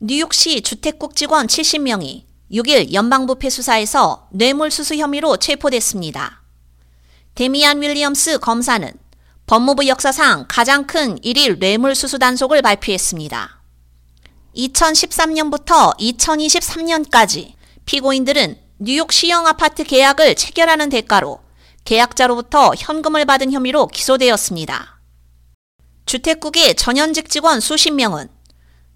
뉴욕시 주택국 직원 70명이 6일 연방부패 수사에서 뇌물수수 혐의로 체포됐습니다. 데미안 윌리엄스 검사는 법무부 역사상 가장 큰 1일 뇌물수수 단속을 발표했습니다. 2013년부터 2023년까지 피고인들은 뉴욕 시형 아파트 계약을 체결하는 대가로 계약자로부터 현금을 받은 혐의로 기소되었습니다. 주택국의 전현직 직원 수십 명은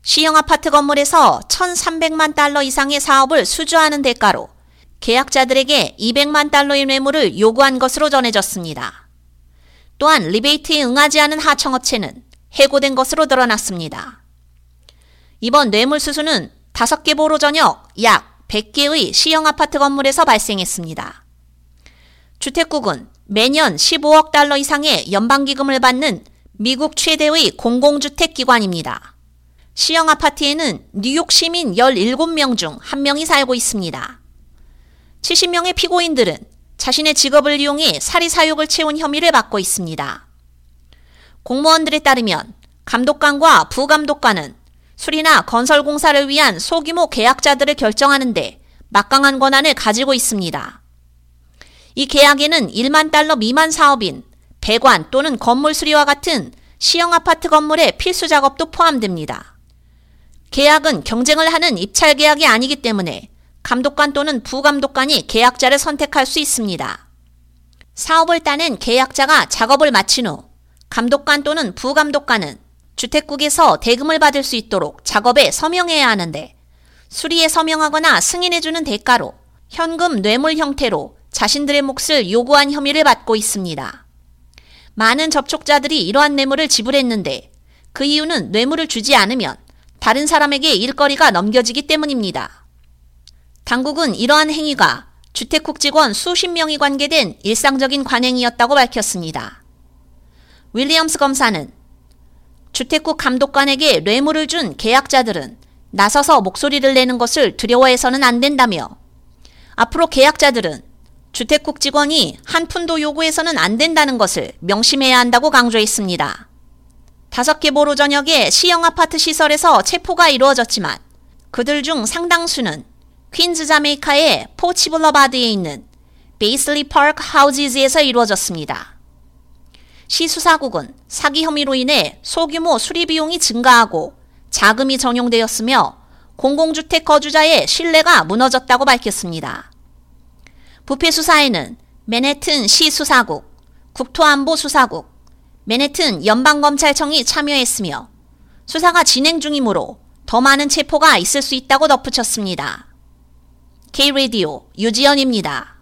시형 아파트 건물에서 1,300만 달러 이상의 사업을 수주하는 대가로 계약자들에게 200만 달러의 뇌물을 요구한 것으로 전해졌습니다. 또한 리베이트에 응하지 않은 하청업체는 해고된 것으로 드러났습니다. 이번 뇌물 수수는 5개 보로 저녁 약 100개의 시형 아파트 건물에서 발생했습니다. 주택국은 매년 15억 달러 이상의 연방기금을 받는 미국 최대의 공공주택 기관입니다. 시형 아파트에는 뉴욕 시민 17명 중 1명이 살고 있습니다. 70명의 피고인들은 자신의 직업을 이용해 사리사욕을 채운 혐의를 받고 있습니다. 공무원들에 따르면 감독관과 부감독관은 수리나 건설 공사를 위한 소규모 계약자들을 결정하는데 막강한 권한을 가지고 있습니다. 이 계약에는 1만 달러 미만 사업인 배관 또는 건물 수리와 같은 시형 아파트 건물의 필수 작업도 포함됩니다. 계약은 경쟁을 하는 입찰 계약이 아니기 때문에 감독관 또는 부감독관이 계약자를 선택할 수 있습니다. 사업을 따낸 계약자가 작업을 마친 후 감독관 또는 부감독관은 주택국에서 대금을 받을 수 있도록 작업에 서명해야 하는데 수리에 서명하거나 승인해주는 대가로 현금 뇌물 형태로 자신들의 몫을 요구한 혐의를 받고 있습니다. 많은 접촉자들이 이러한 뇌물을 지불했는데 그 이유는 뇌물을 주지 않으면 다른 사람에게 일거리가 넘겨지기 때문입니다. 당국은 이러한 행위가 주택국 직원 수십 명이 관계된 일상적인 관행이었다고 밝혔습니다. 윌리엄스 검사는 주택국 감독관에게 뇌물을 준 계약자들은 나서서 목소리를 내는 것을 두려워해서는 안 된다며 앞으로 계약자들은 주택국 직원이 한 푼도 요구해서는 안 된다는 것을 명심해야 한다고 강조했습니다. 다섯 개 보로 전역에 시영 아파트 시설에서 체포가 이루어졌지만 그들 중 상당수는 퀸즈 자메이카의 포치 블러바드에 있는 베이슬리 파크 하우지즈에서 이루어졌습니다. 시 수사국은 사기 혐의로 인해 소규모 수리 비용이 증가하고 자금이 전용되었으며 공공주택 거주자의 신뢰가 무너졌다고 밝혔습니다. 부패 수사에는 맨해튼 시 수사국, 국토안보 수사국, 맨해튼 연방검찰청이 참여했으며 수사가 진행 중이므로 더 많은 체포가 있을 수 있다고 덧붙였습니다. K-Radio 유지연입니다.